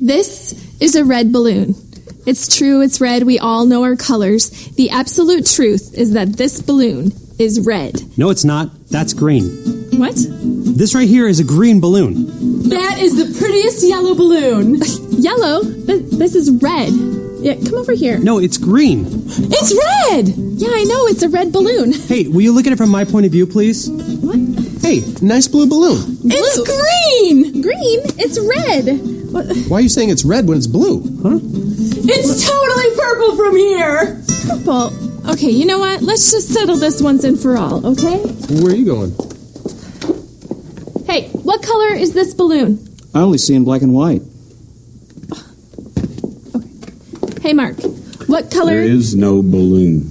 This is a red balloon. It's true, it's red. We all know our colors. The absolute truth is that this balloon is red. No, it's not. That's green. What? This right here is a green balloon. That is the prettiest yellow balloon. Yellow? Th- this is red. Yeah, come over here. No, it's green. It's red! Yeah, I know. It's a red balloon. Hey, will you look at it from my point of view, please? What? Hey, nice blue balloon. It's green! Green? It's red. What? Why are you saying it's red when it's blue? Huh? It's totally purple from here! Purple. Okay, you know what? Let's just settle this once and for all, okay? Where are you going? Hey, what color is this balloon? I only see in black and white. Okay. Hey, Mark. What color? There is no balloon.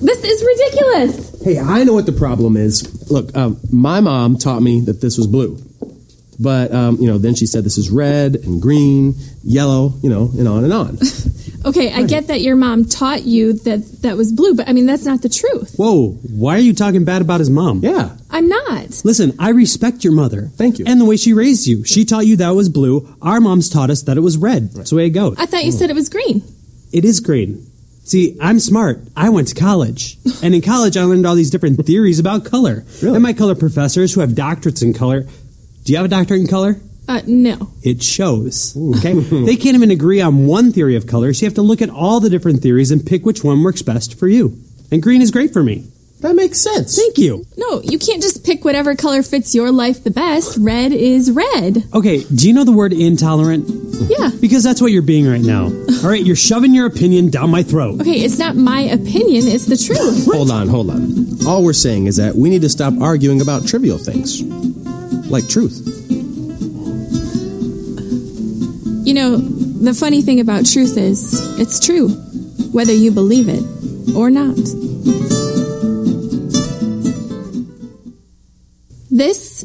This is ridiculous. Hey, I know what the problem is. Look, um, my mom taught me that this was blue. But, um, you know, then she said this is red and green, yellow, you know, and on and on. Okay, I get that your mom taught you that that was blue, but I mean, that's not the truth. Whoa, why are you talking bad about his mom? Yeah. I'm not. Listen, I respect your mother. Thank you. And the way she raised you. She taught you that was blue. Our moms taught us that it was red. That's the way it goes. I thought you said it was green. It is green. See, I'm smart. I went to college. And in college, I learned all these different theories about color. Really? And my color professors who have doctorates in color. Do you have a doctorate in color? Uh, no. It shows. Okay? they can't even agree on one theory of color, so you have to look at all the different theories and pick which one works best for you. And green is great for me. That makes sense. Thank you. No, you can't just pick whatever color fits your life the best. Red is red. Okay, do you know the word intolerant? Yeah. Because that's what you're being right now. All right, you're shoving your opinion down my throat. Okay, it's not my opinion, it's the truth. Hold on, hold on. All we're saying is that we need to stop arguing about trivial things. Like truth. You know, the funny thing about truth is, it's true, whether you believe it or not. This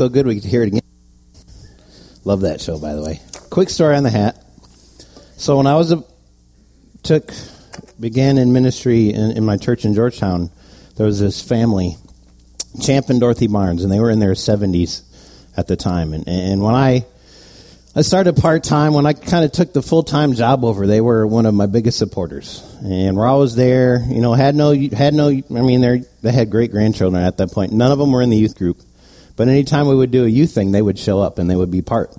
so good we to hear it again. Love that show, by the way. Quick story on the hat. So when I was a, took began in ministry in, in my church in Georgetown, there was this family, Champ and Dorothy Barnes, and they were in their seventies at the time. And, and when I I started part time, when I kind of took the full time job over, they were one of my biggest supporters, and we're always there. You know, had no had no. I mean, they they had great grandchildren at that point. None of them were in the youth group. But anytime we would do a youth thing, they would show up and they would be part.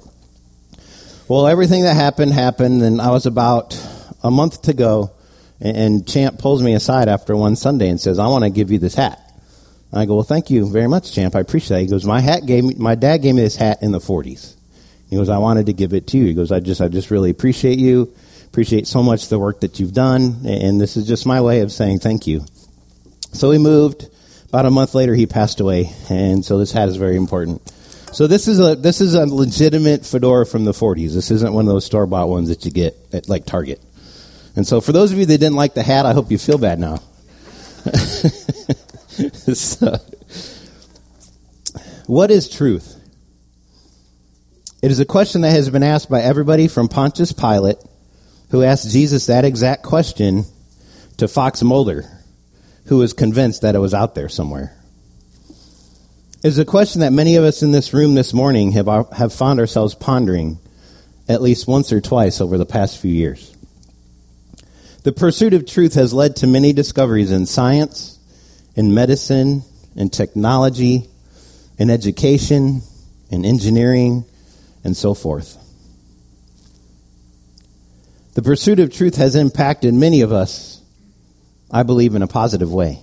Well, everything that happened happened, and I was about a month to go, and, and Champ pulls me aside after one Sunday and says, "I want to give you this hat." I go, "Well, thank you very much, Champ. I appreciate it." He goes, "My hat gave me, my dad gave me this hat in the '40s." He goes, "I wanted to give it to you." He goes, "I just, I just really appreciate you, appreciate so much the work that you've done, and this is just my way of saying thank you." So we moved. About a month later, he passed away, and so this hat is very important. So this is a this is a legitimate fedora from the 40s. This isn't one of those store bought ones that you get at like Target. And so for those of you that didn't like the hat, I hope you feel bad now. so, what is truth? It is a question that has been asked by everybody from Pontius Pilate, who asked Jesus that exact question, to Fox Mulder, who was convinced that it was out there somewhere. It is a question that many of us in this room this morning have, uh, have found ourselves pondering at least once or twice over the past few years. The pursuit of truth has led to many discoveries in science, in medicine, in technology, in education, in engineering, and so forth. The pursuit of truth has impacted many of us, I believe, in a positive way.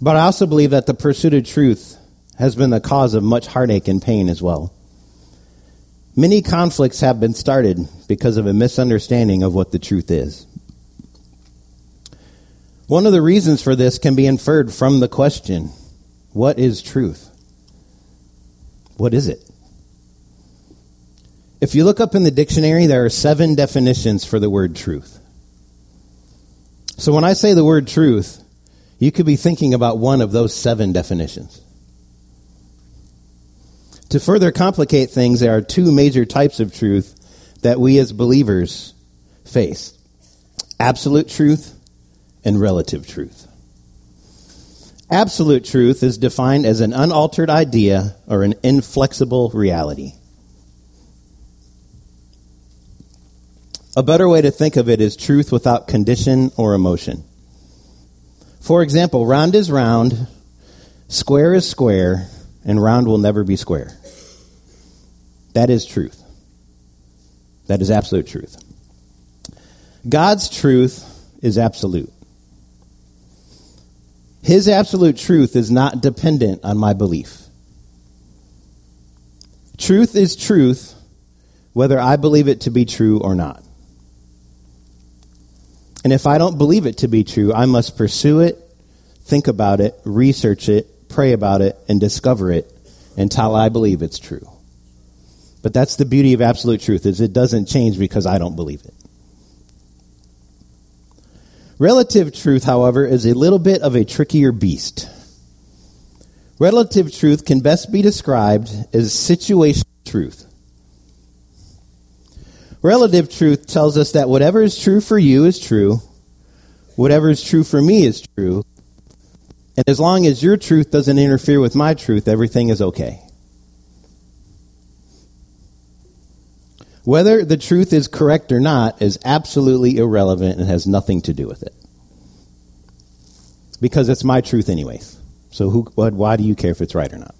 But I also believe that the pursuit of truth has been the cause of much heartache and pain as well. Many conflicts have been started because of a misunderstanding of what the truth is. One of the reasons for this can be inferred from the question what is truth? What is it? If you look up in the dictionary, there are seven definitions for the word truth. So when I say the word truth, you could be thinking about one of those seven definitions. To further complicate things, there are two major types of truth that we as believers face absolute truth and relative truth. Absolute truth is defined as an unaltered idea or an inflexible reality. A better way to think of it is truth without condition or emotion. For example, round is round, square is square, and round will never be square. That is truth. That is absolute truth. God's truth is absolute. His absolute truth is not dependent on my belief. Truth is truth, whether I believe it to be true or not. And if I don't believe it to be true, I must pursue it, think about it, research it, pray about it, and discover it until I believe it's true. But that's the beauty of absolute truth is it doesn't change because I don't believe it. Relative truth, however, is a little bit of a trickier beast. Relative truth can best be described as situational truth. Relative truth tells us that whatever is true for you is true, whatever is true for me is true, and as long as your truth doesn't interfere with my truth, everything is okay. Whether the truth is correct or not is absolutely irrelevant and has nothing to do with it. Because it's my truth, anyways. So, who, what, why do you care if it's right or not?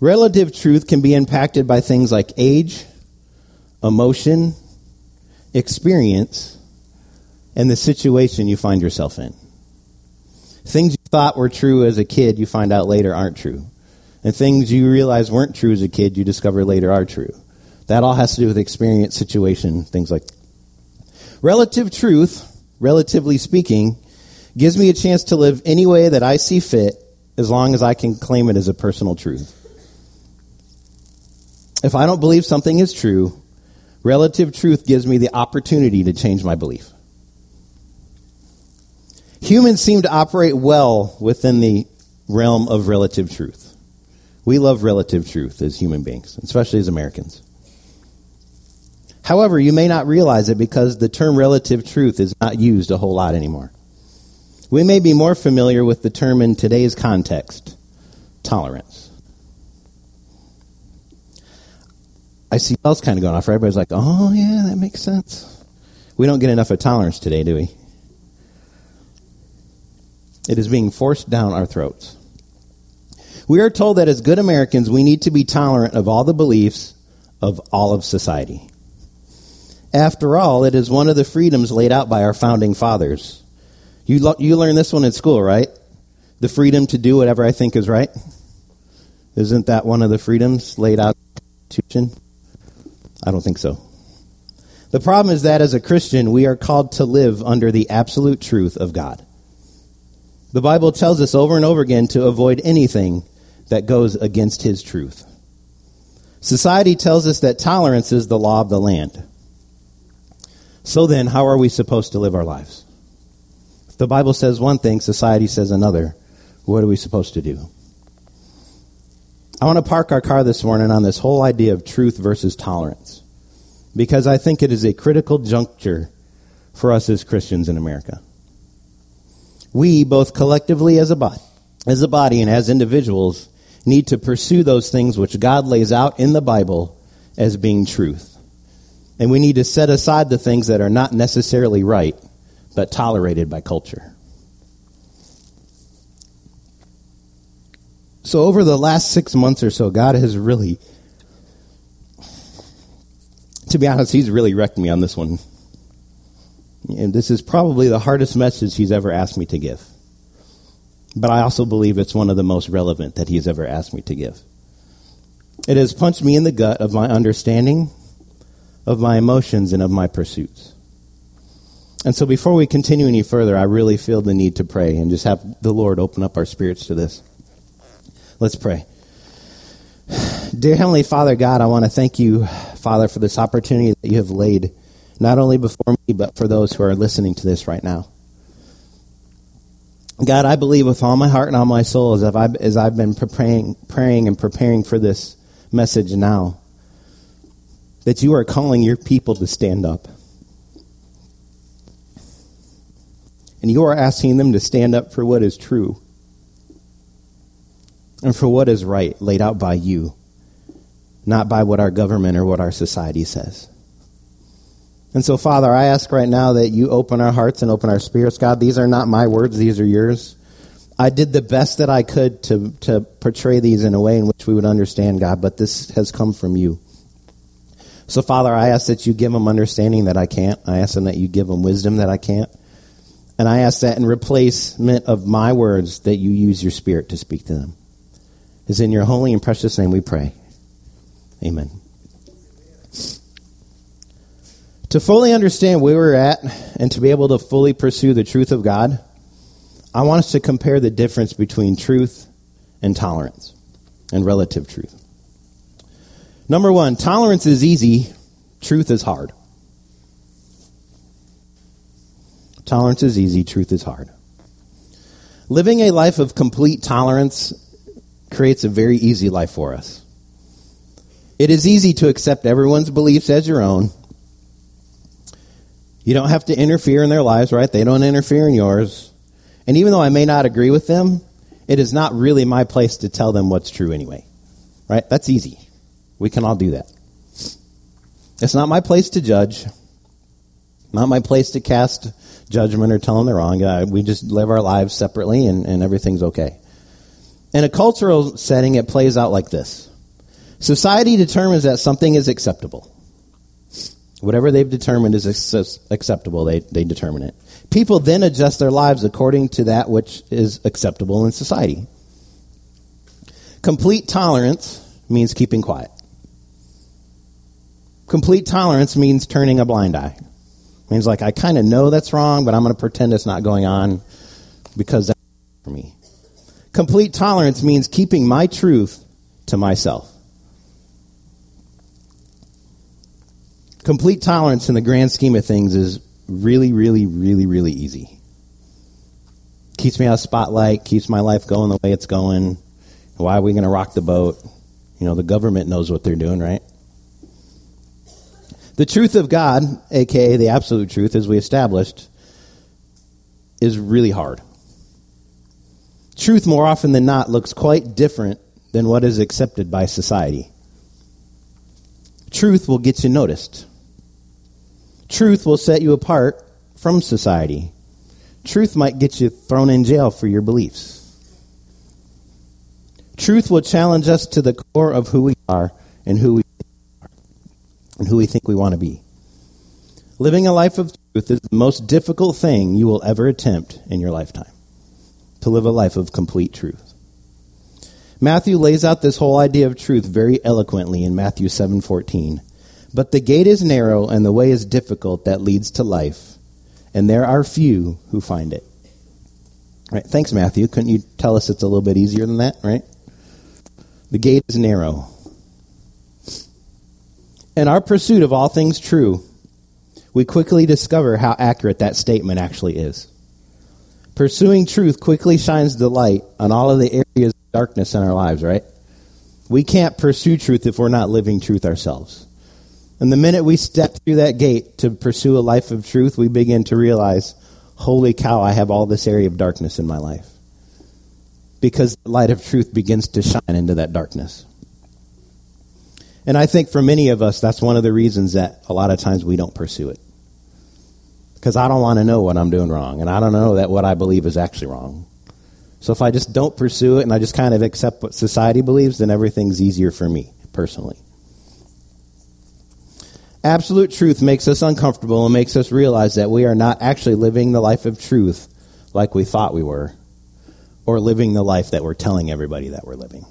Relative truth can be impacted by things like age, emotion, experience, and the situation you find yourself in. Things you thought were true as a kid, you find out later aren't true. And things you realize weren't true as a kid, you discover later are true. That all has to do with experience, situation, things like Relative truth, relatively speaking, gives me a chance to live any way that I see fit as long as I can claim it as a personal truth. If I don't believe something is true, relative truth gives me the opportunity to change my belief. Humans seem to operate well within the realm of relative truth. We love relative truth as human beings, especially as Americans. However, you may not realize it because the term relative truth is not used a whole lot anymore. We may be more familiar with the term in today's context tolerance. I see bells kind of going off. Everybody's like, oh, yeah, that makes sense. We don't get enough of tolerance today, do we? It is being forced down our throats. We are told that as good Americans, we need to be tolerant of all the beliefs of all of society. After all, it is one of the freedoms laid out by our founding fathers. You, lo- you learned this one in school, right? The freedom to do whatever I think is right. Isn't that one of the freedoms laid out in the Constitution? I don't think so. The problem is that as a Christian, we are called to live under the absolute truth of God. The Bible tells us over and over again to avoid anything that goes against His truth. Society tells us that tolerance is the law of the land. So then, how are we supposed to live our lives? If the Bible says one thing, society says another. What are we supposed to do? I want to park our car this morning on this whole idea of truth versus tolerance because I think it is a critical juncture for us as Christians in America. We, both collectively as a body, as a body and as individuals, need to pursue those things which God lays out in the Bible as being truth. And we need to set aside the things that are not necessarily right, but tolerated by culture. So, over the last six months or so, God has really, to be honest, He's really wrecked me on this one. And this is probably the hardest message He's ever asked me to give. But I also believe it's one of the most relevant that He's ever asked me to give. It has punched me in the gut of my understanding, of my emotions, and of my pursuits. And so before we continue any further, I really feel the need to pray and just have the Lord open up our spirits to this. Let's pray. Dear Heavenly Father, God, I want to thank you, Father, for this opportunity that you have laid, not only before me, but for those who are listening to this right now. God, I believe with all my heart and all my soul as I've, as I've been preparing, praying and preparing for this message now, that you are calling your people to stand up. And you are asking them to stand up for what is true and for what is right laid out by you, not by what our government or what our society says. And so, Father, I ask right now that you open our hearts and open our spirits. God, these are not my words, these are yours. I did the best that I could to, to portray these in a way in which we would understand, God, but this has come from you. So, Father, I ask that you give them understanding that I can't. I ask them that you give them wisdom that I can't. And I ask that in replacement of my words, that you use your spirit to speak to them. It's in your holy and precious name we pray. Amen. To fully understand where we're at and to be able to fully pursue the truth of God, I want us to compare the difference between truth and tolerance and relative truth. Number one, tolerance is easy, truth is hard. Tolerance is easy, truth is hard. Living a life of complete tolerance creates a very easy life for us. It is easy to accept everyone's beliefs as your own. You don't have to interfere in their lives, right? They don't interfere in yours. And even though I may not agree with them, it is not really my place to tell them what's true anyway. Right? That's easy. We can all do that. It's not my place to judge. Not my place to cast judgment or tell them they're wrong. Uh, we just live our lives separately and, and everything's okay. In a cultural setting, it plays out like this Society determines that something is acceptable. Whatever they've determined is acceptable, they, they determine it. People then adjust their lives according to that which is acceptable in society. Complete tolerance means keeping quiet. Complete tolerance means turning a blind eye. Means like I kind of know that's wrong, but I'm going to pretend it's not going on because that's for me. Complete tolerance means keeping my truth to myself. Complete tolerance in the grand scheme of things is really, really, really, really easy. Keeps me out of spotlight, keeps my life going the way it's going. Why are we going to rock the boat? You know, the government knows what they're doing, right? The truth of God, aka the absolute truth, as we established, is really hard. Truth, more often than not, looks quite different than what is accepted by society. Truth will get you noticed. Truth will set you apart from society. Truth might get you thrown in jail for your beliefs. Truth will challenge us to the core of who we are and who we are and who we think we want to be. Living a life of truth is the most difficult thing you will ever attempt in your lifetime. To live a life of complete truth. Matthew lays out this whole idea of truth very eloquently in Matthew 7:14. But the gate is narrow and the way is difficult that leads to life, and there are few who find it. Right? Thanks, Matthew. Couldn't you tell us it's a little bit easier than that, right? The gate is narrow. In our pursuit of all things true, we quickly discover how accurate that statement actually is. Pursuing truth quickly shines the light on all of the areas of darkness in our lives, right? We can't pursue truth if we're not living truth ourselves. And the minute we step through that gate to pursue a life of truth, we begin to realize, holy cow, I have all this area of darkness in my life. Because the light of truth begins to shine into that darkness. And I think for many of us, that's one of the reasons that a lot of times we don't pursue it. Because I don't want to know what I'm doing wrong, and I don't know that what I believe is actually wrong. So if I just don't pursue it and I just kind of accept what society believes, then everything's easier for me personally. Absolute truth makes us uncomfortable and makes us realize that we are not actually living the life of truth like we thought we were, or living the life that we're telling everybody that we're living.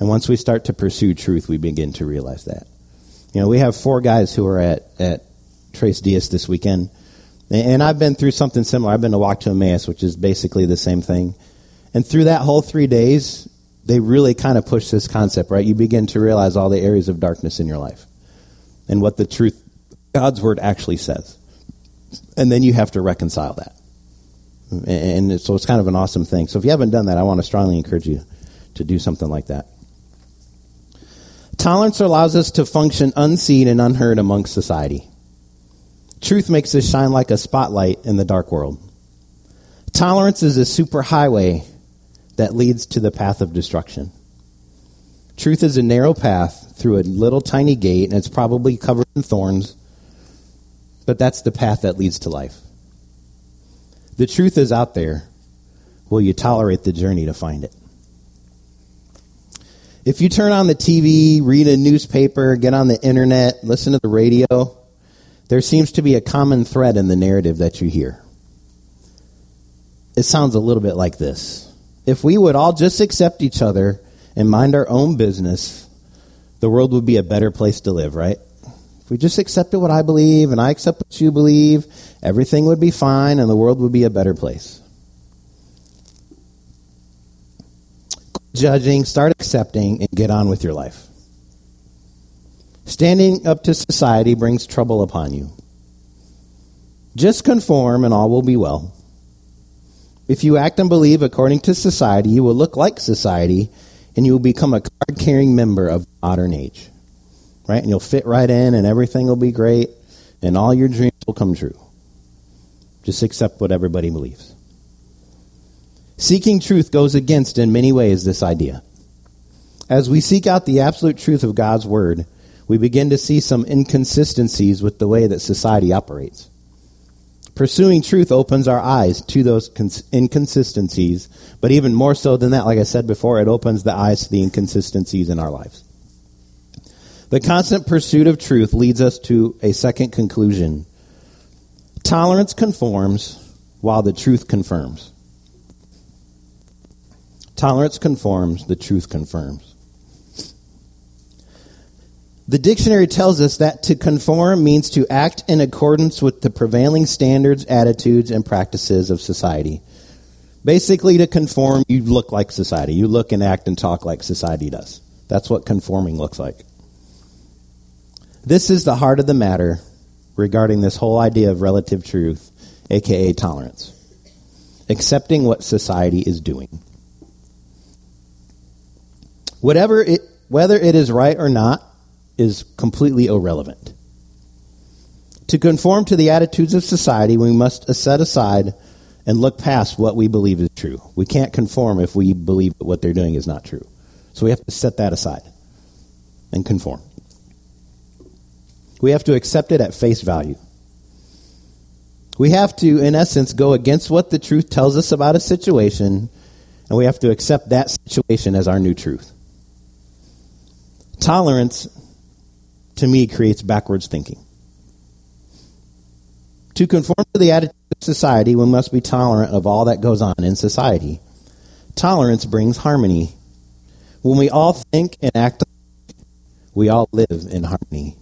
And once we start to pursue truth, we begin to realize that. You know, we have four guys who are at, at Tres Dias this weekend. And I've been through something similar. I've been to Walk to Emmaus, which is basically the same thing. And through that whole three days, they really kind of push this concept, right? You begin to realize all the areas of darkness in your life and what the truth, God's word actually says. And then you have to reconcile that. And so it's kind of an awesome thing. So if you haven't done that, I want to strongly encourage you to do something like that. Tolerance allows us to function unseen and unheard amongst society. Truth makes us shine like a spotlight in the dark world. Tolerance is a superhighway that leads to the path of destruction. Truth is a narrow path through a little tiny gate, and it's probably covered in thorns, but that's the path that leads to life. The truth is out there. Will you tolerate the journey to find it? If you turn on the TV, read a newspaper, get on the internet, listen to the radio, there seems to be a common thread in the narrative that you hear. It sounds a little bit like this. If we would all just accept each other and mind our own business, the world would be a better place to live, right? If we just accepted what I believe and I accept what you believe, everything would be fine and the world would be a better place. Judging, start accepting, and get on with your life. Standing up to society brings trouble upon you. Just conform and all will be well. If you act and believe according to society, you will look like society and you will become a card carrying member of modern age. Right? And you'll fit right in and everything will be great and all your dreams will come true. Just accept what everybody believes. Seeking truth goes against, in many ways, this idea. As we seek out the absolute truth of God's Word, we begin to see some inconsistencies with the way that society operates. Pursuing truth opens our eyes to those cons- inconsistencies, but even more so than that, like I said before, it opens the eyes to the inconsistencies in our lives. The constant pursuit of truth leads us to a second conclusion. Tolerance conforms while the truth confirms. Tolerance conforms, the truth confirms. The dictionary tells us that to conform means to act in accordance with the prevailing standards, attitudes, and practices of society. Basically, to conform, you look like society. You look and act and talk like society does. That's what conforming looks like. This is the heart of the matter regarding this whole idea of relative truth, aka tolerance. Accepting what society is doing. Whatever it, whether it is right or not, is completely irrelevant. To conform to the attitudes of society, we must set aside and look past what we believe is true. We can't conform if we believe that what they're doing is not true. So we have to set that aside and conform. We have to accept it at face value. We have to, in essence, go against what the truth tells us about a situation, and we have to accept that situation as our new truth. Tolerance to me creates backwards thinking. To conform to the attitude of society, we must be tolerant of all that goes on in society. Tolerance brings harmony. When we all think and act, we all live in harmony.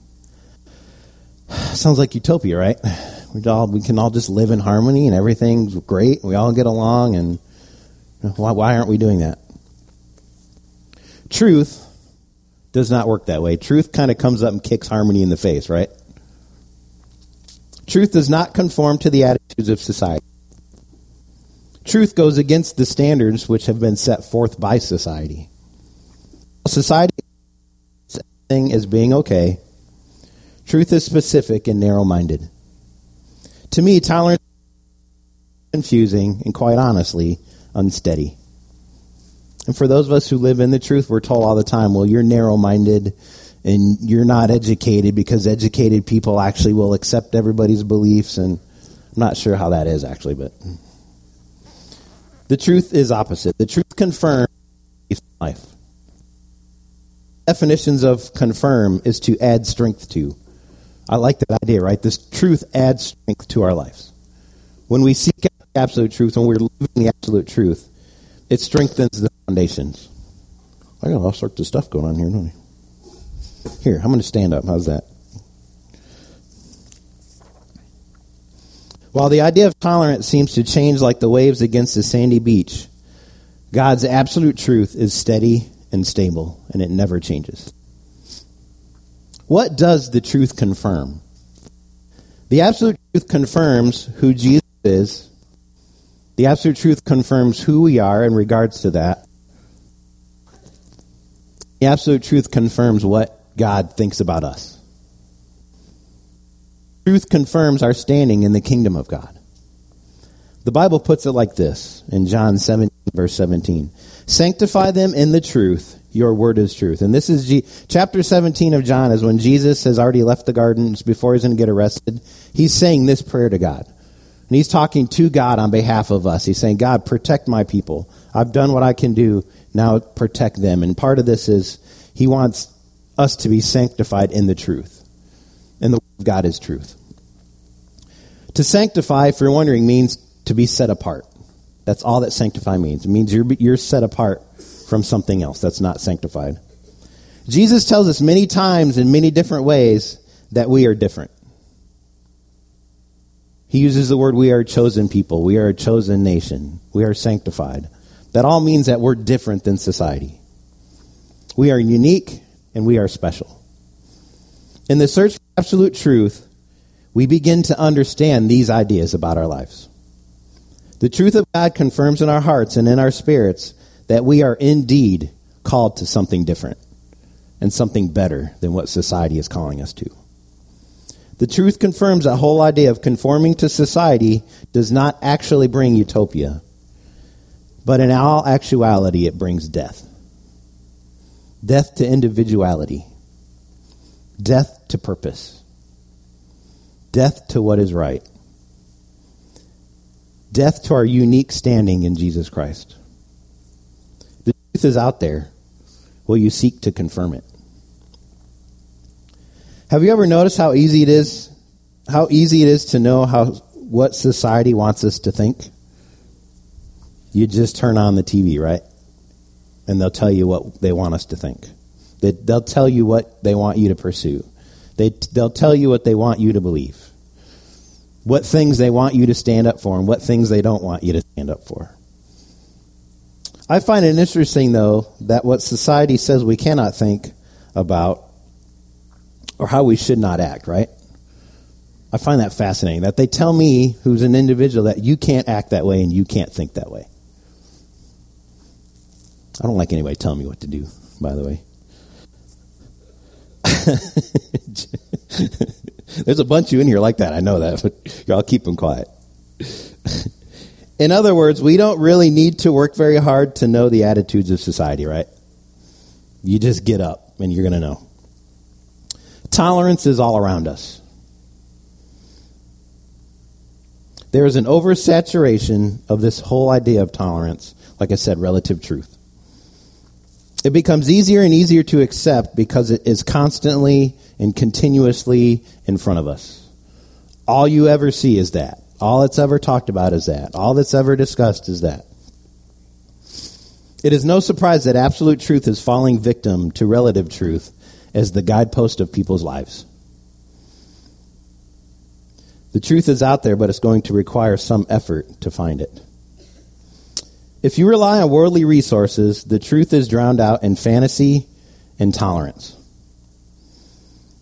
Sounds like utopia, right? We all we can all just live in harmony and everything's great. We all get along, and why, why aren't we doing that? Truth does not work that way. Truth kind of comes up and kicks harmony in the face, right? Truth does not conform to the attitudes of society. Truth goes against the standards which have been set forth by society. Society thing is being okay. Truth is specific and narrow minded. To me, tolerance is confusing and quite honestly, unsteady. And for those of us who live in the truth, we're told all the time, well, you're narrow minded and you're not educated because educated people actually will accept everybody's beliefs. And I'm not sure how that is actually, but the truth is opposite. The truth confirms life. Definitions of confirm is to add strength to. I like that idea, right? This truth adds strength to our lives. When we seek out the absolute truth, when we're living the absolute truth, it strengthens the foundations. I got all sorts of stuff going on here, don't I? Here, I'm going to stand up. How's that? While the idea of tolerance seems to change like the waves against a sandy beach, God's absolute truth is steady and stable, and it never changes. What does the truth confirm? The absolute truth confirms who Jesus is. The absolute truth confirms who we are in regards to that. The absolute truth confirms what God thinks about us. Truth confirms our standing in the kingdom of God. The Bible puts it like this in John 17, verse 17 Sanctify them in the truth. Your word is truth. And this is G- chapter 17 of John, is when Jesus has already left the garden before he's going to get arrested. He's saying this prayer to God. And he's talking to God on behalf of us. He's saying, God, protect my people. I've done what I can do. Now protect them. And part of this is he wants us to be sanctified in the truth. And the word of God is truth. To sanctify, if you're wondering, means to be set apart. That's all that sanctify means. It means you're, you're set apart from something else that's not sanctified. Jesus tells us many times in many different ways that we are different. He uses the word we are a chosen people, we are a chosen nation, we are sanctified. That all means that we're different than society. We are unique and we are special. In the search for absolute truth, we begin to understand these ideas about our lives. The truth of God confirms in our hearts and in our spirits that we are indeed called to something different and something better than what society is calling us to. The truth confirms that whole idea of conforming to society does not actually bring utopia, but in all actuality, it brings death. Death to individuality, death to purpose, death to what is right death to our unique standing in Jesus Christ. The truth is out there. Will you seek to confirm it? Have you ever noticed how easy it is how easy it is to know how what society wants us to think? You just turn on the TV, right? And they'll tell you what they want us to think. They, they'll tell you what they want you to pursue. They, they'll tell you what they want you to believe what things they want you to stand up for and what things they don't want you to stand up for. I find it interesting, though, that what society says we cannot think about or how we should not act, right? I find that fascinating that they tell me, who's an individual, that you can't act that way and you can't think that way. I don't like anybody telling me what to do, by the way. There's a bunch of you in here like that. I know that, but y'all keep them quiet. in other words, we don't really need to work very hard to know the attitudes of society, right? You just get up and you're going to know. Tolerance is all around us. There is an oversaturation of this whole idea of tolerance, like I said, relative truth. It becomes easier and easier to accept because it is constantly and continuously in front of us. All you ever see is that. All that's ever talked about is that. All that's ever discussed is that. It is no surprise that absolute truth is falling victim to relative truth as the guidepost of people's lives. The truth is out there, but it's going to require some effort to find it. If you rely on worldly resources, the truth is drowned out in fantasy and tolerance.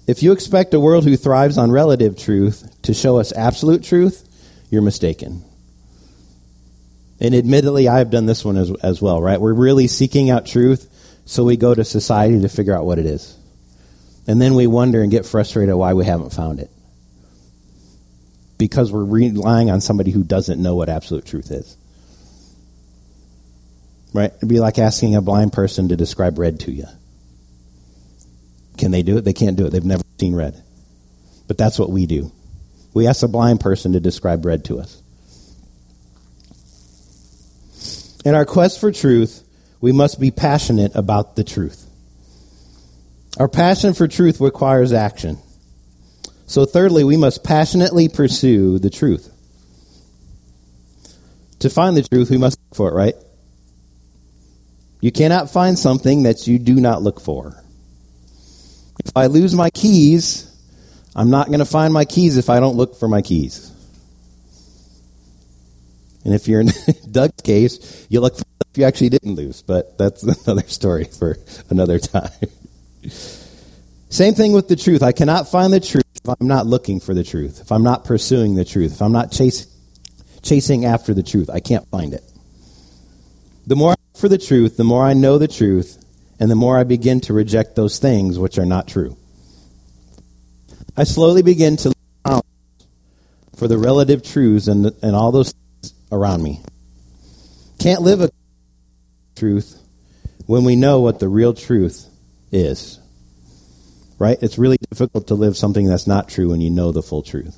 If you expect a world who thrives on relative truth to show us absolute truth, you're mistaken. And admittedly, I've done this one as, as well, right? We're really seeking out truth, so we go to society to figure out what it is. And then we wonder and get frustrated why we haven't found it. Because we're relying on somebody who doesn't know what absolute truth is. Right? It'd be like asking a blind person to describe red to you. Can they do it? They can't do it. They've never seen red. But that's what we do. We ask a blind person to describe red to us. In our quest for truth, we must be passionate about the truth. Our passion for truth requires action. So, thirdly, we must passionately pursue the truth. To find the truth, we must look for it, right? You cannot find something that you do not look for. If I lose my keys, I'm not going to find my keys if I don't look for my keys. And if you're in Doug's case, you look for if you actually didn't lose, but that's another story for another time. Same thing with the truth. I cannot find the truth if I'm not looking for the truth, if I'm not pursuing the truth, if I'm not chasing after the truth. I can't find it. The more I look for the truth, the more I know the truth, and the more I begin to reject those things which are not true. I slowly begin to look for the relative truths and, and all those things around me. Can't live a truth when we know what the real truth is. Right? It's really difficult to live something that's not true when you know the full truth.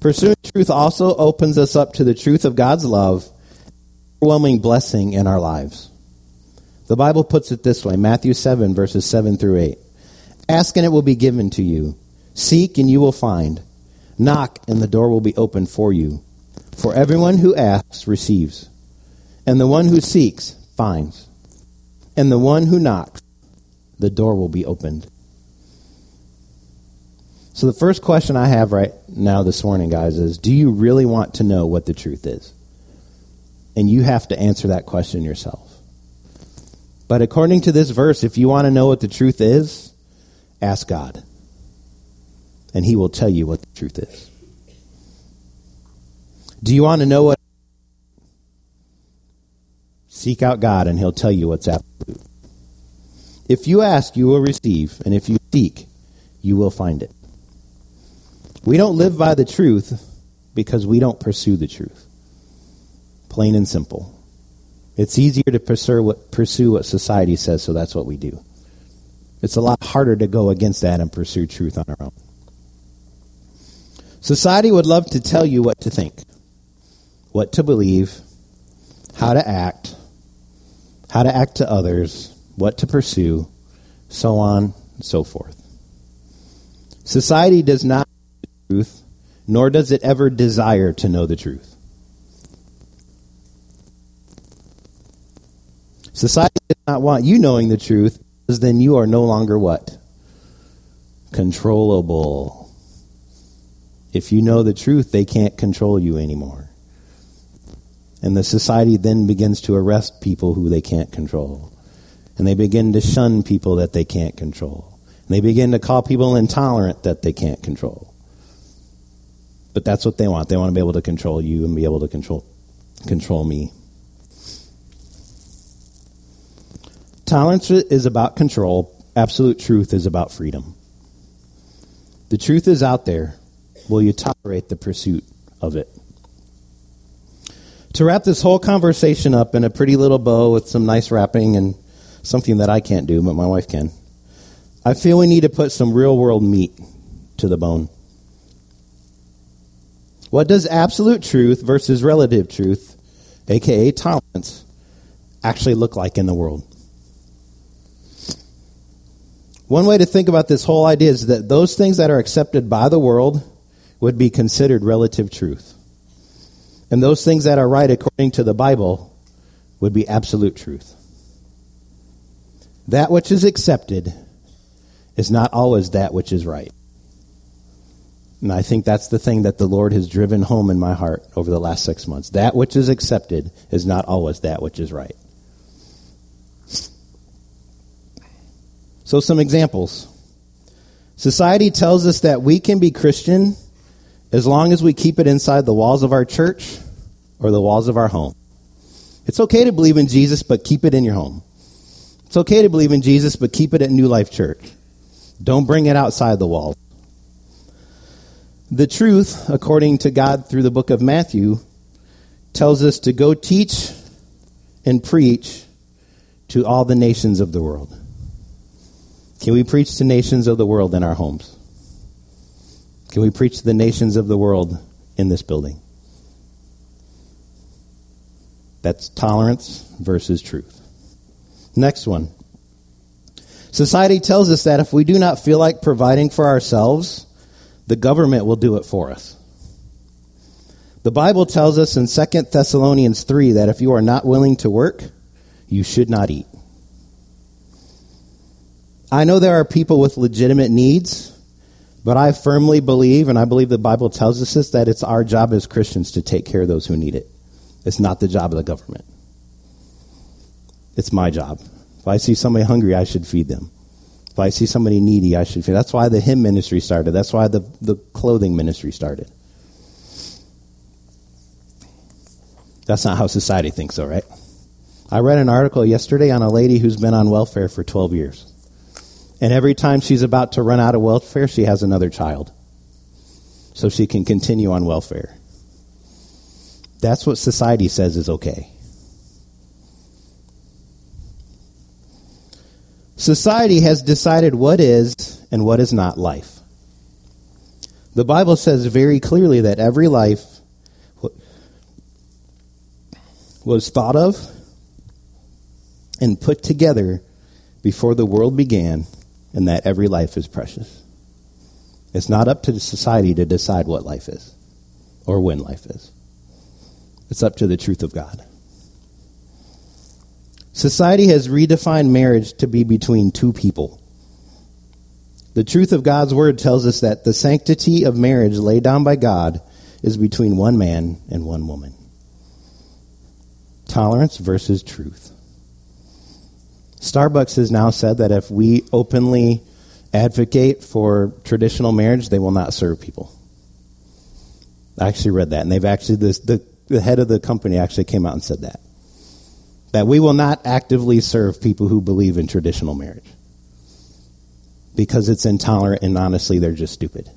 Pursuing truth also opens us up to the truth of God's love, overwhelming blessing in our lives. The Bible puts it this way Matthew 7, verses 7 through 8. Ask and it will be given to you. Seek and you will find. Knock and the door will be opened for you. For everyone who asks receives, and the one who seeks finds, and the one who knocks, the door will be opened. So, the first question I have right now this morning, guys, is do you really want to know what the truth is? And you have to answer that question yourself. But according to this verse, if you want to know what the truth is, ask God. And He will tell you what the truth is. Do you want to know what? Seek out God, and He'll tell you what's absolute. If you ask, you will receive, and if you seek, you will find it. We don't live by the truth because we don't pursue the truth. Plain and simple. It's easier to pursue what, society says, so that's what we do. It's a lot harder to go against that and pursue truth on our own. Society would love to tell you what to think, what to believe, how to act, how to act to others, what to pursue, so on and so forth. Society does not know the truth, nor does it ever desire to know the truth. Society does not want you knowing the truth because then you are no longer what? Controllable. If you know the truth, they can't control you anymore. And the society then begins to arrest people who they can't control. And they begin to shun people that they can't control. And they begin to call people intolerant that they can't control. But that's what they want. They want to be able to control you and be able to control control me. Tolerance is about control. Absolute truth is about freedom. The truth is out there. Will you tolerate the pursuit of it? To wrap this whole conversation up in a pretty little bow with some nice wrapping and something that I can't do, but my wife can, I feel we need to put some real world meat to the bone. What does absolute truth versus relative truth, aka tolerance, actually look like in the world? One way to think about this whole idea is that those things that are accepted by the world would be considered relative truth. And those things that are right according to the Bible would be absolute truth. That which is accepted is not always that which is right. And I think that's the thing that the Lord has driven home in my heart over the last six months. That which is accepted is not always that which is right. So, some examples. Society tells us that we can be Christian as long as we keep it inside the walls of our church or the walls of our home. It's okay to believe in Jesus, but keep it in your home. It's okay to believe in Jesus, but keep it at New Life Church. Don't bring it outside the walls. The truth, according to God through the book of Matthew, tells us to go teach and preach to all the nations of the world. Can we preach to nations of the world in our homes? Can we preach to the nations of the world in this building? That's tolerance versus truth. Next one. Society tells us that if we do not feel like providing for ourselves, the government will do it for us. The Bible tells us in 2 Thessalonians 3 that if you are not willing to work, you should not eat. I know there are people with legitimate needs, but I firmly believe, and I believe the Bible tells us this, that it's our job as Christians to take care of those who need it. It's not the job of the government. It's my job. If I see somebody hungry, I should feed them. If I see somebody needy, I should feed. That's why the hymn ministry started. That's why the, the clothing ministry started. That's not how society thinks, though, right? I read an article yesterday on a lady who's been on welfare for 12 years. And every time she's about to run out of welfare, she has another child. So she can continue on welfare. That's what society says is okay. Society has decided what is and what is not life. The Bible says very clearly that every life was thought of and put together before the world began, and that every life is precious. It's not up to society to decide what life is or when life is. It's up to the truth of God. Society has redefined marriage to be between two people. The truth of God's word tells us that the sanctity of marriage laid down by God is between one man and one woman. Tolerance versus truth. Starbucks has now said that if we openly advocate for traditional marriage, they will not serve people. I actually read that, and they've actually, this, the, the head of the company actually came out and said that. That we will not actively serve people who believe in traditional marriage because it's intolerant and honestly, they're just stupid.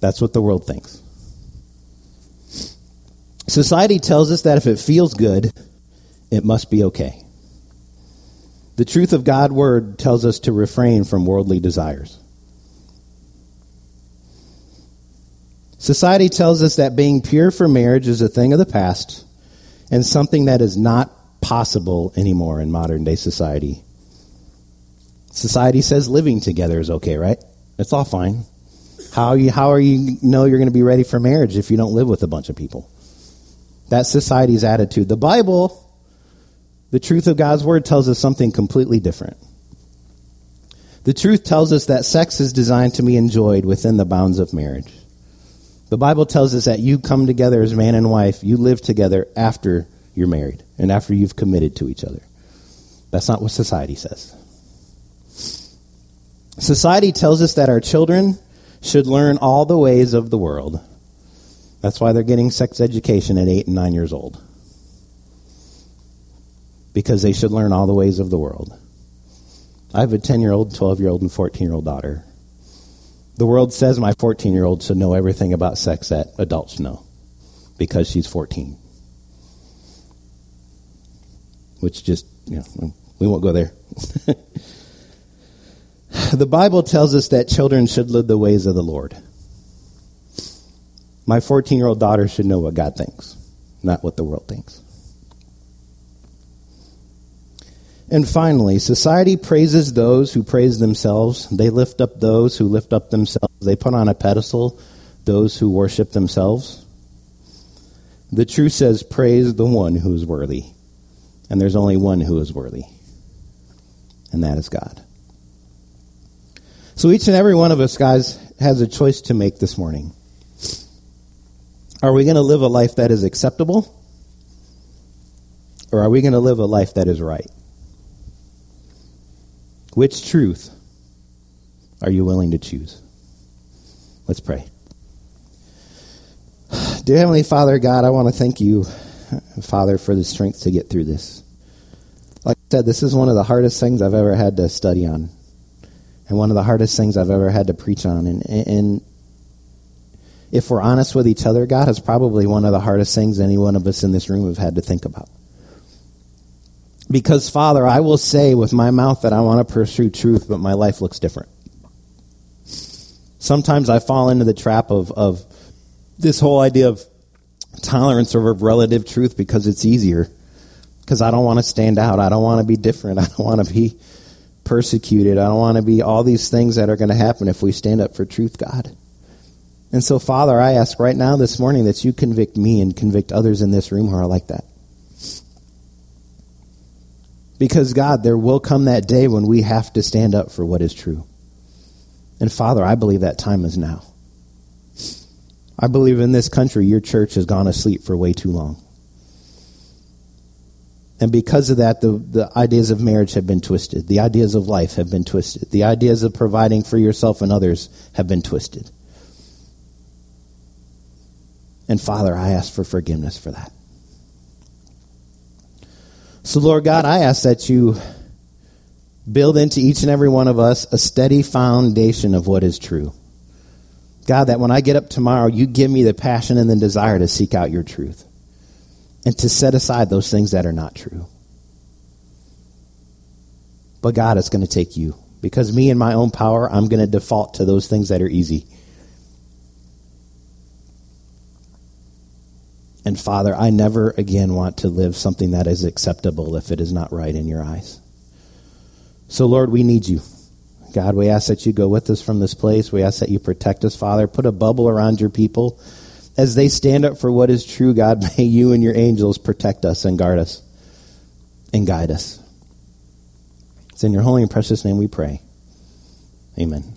That's what the world thinks. Society tells us that if it feels good, it must be okay. The truth of God's word tells us to refrain from worldly desires. Society tells us that being pure for marriage is a thing of the past and something that is not possible anymore in modern day society. Society says living together is okay, right? It's all fine. How you, how are you know you're going to be ready for marriage if you don't live with a bunch of people? That's society's attitude. The Bible, the truth of God's word tells us something completely different. The truth tells us that sex is designed to be enjoyed within the bounds of marriage. The Bible tells us that you come together as man and wife, you live together after you're married and after you've committed to each other. That's not what society says. Society tells us that our children should learn all the ways of the world that's why they're getting sex education at eight and nine years old. Because they should learn all the ways of the world. I have a 10 year old, 12 year old, and 14 year old daughter. The world says my 14 year old should know everything about sex that adults know because she's 14. Which just, you know, we won't go there. the Bible tells us that children should live the ways of the Lord. My 14 year old daughter should know what God thinks, not what the world thinks. And finally, society praises those who praise themselves. They lift up those who lift up themselves. They put on a pedestal those who worship themselves. The truth says, Praise the one who is worthy. And there's only one who is worthy, and that is God. So each and every one of us, guys, has a choice to make this morning. Are we going to live a life that is acceptable? Or are we going to live a life that is right? Which truth are you willing to choose? Let's pray. Dear Heavenly Father, God, I want to thank you, Father, for the strength to get through this. Like I said, this is one of the hardest things I've ever had to study on, and one of the hardest things I've ever had to preach on. And, and if we're honest with each other, God is probably one of the hardest things any one of us in this room have had to think about. Because, Father, I will say with my mouth that I want to pursue truth, but my life looks different. Sometimes I fall into the trap of, of this whole idea of tolerance over relative truth because it's easier. Because I don't want to stand out. I don't want to be different. I don't want to be persecuted. I don't want to be all these things that are going to happen if we stand up for truth, God. And so, Father, I ask right now this morning that you convict me and convict others in this room who are like that. Because, God, there will come that day when we have to stand up for what is true. And, Father, I believe that time is now. I believe in this country, your church has gone asleep for way too long. And because of that, the, the ideas of marriage have been twisted. The ideas of life have been twisted. The ideas of providing for yourself and others have been twisted. And Father, I ask for forgiveness for that. So, Lord God, I ask that you build into each and every one of us a steady foundation of what is true. God, that when I get up tomorrow, you give me the passion and the desire to seek out your truth and to set aside those things that are not true. But God, it's going to take you because me and my own power, I'm going to default to those things that are easy. And Father, I never again want to live something that is acceptable if it is not right in your eyes. So, Lord, we need you. God, we ask that you go with us from this place. We ask that you protect us, Father. Put a bubble around your people. As they stand up for what is true, God, may you and your angels protect us and guard us and guide us. It's in your holy and precious name we pray. Amen.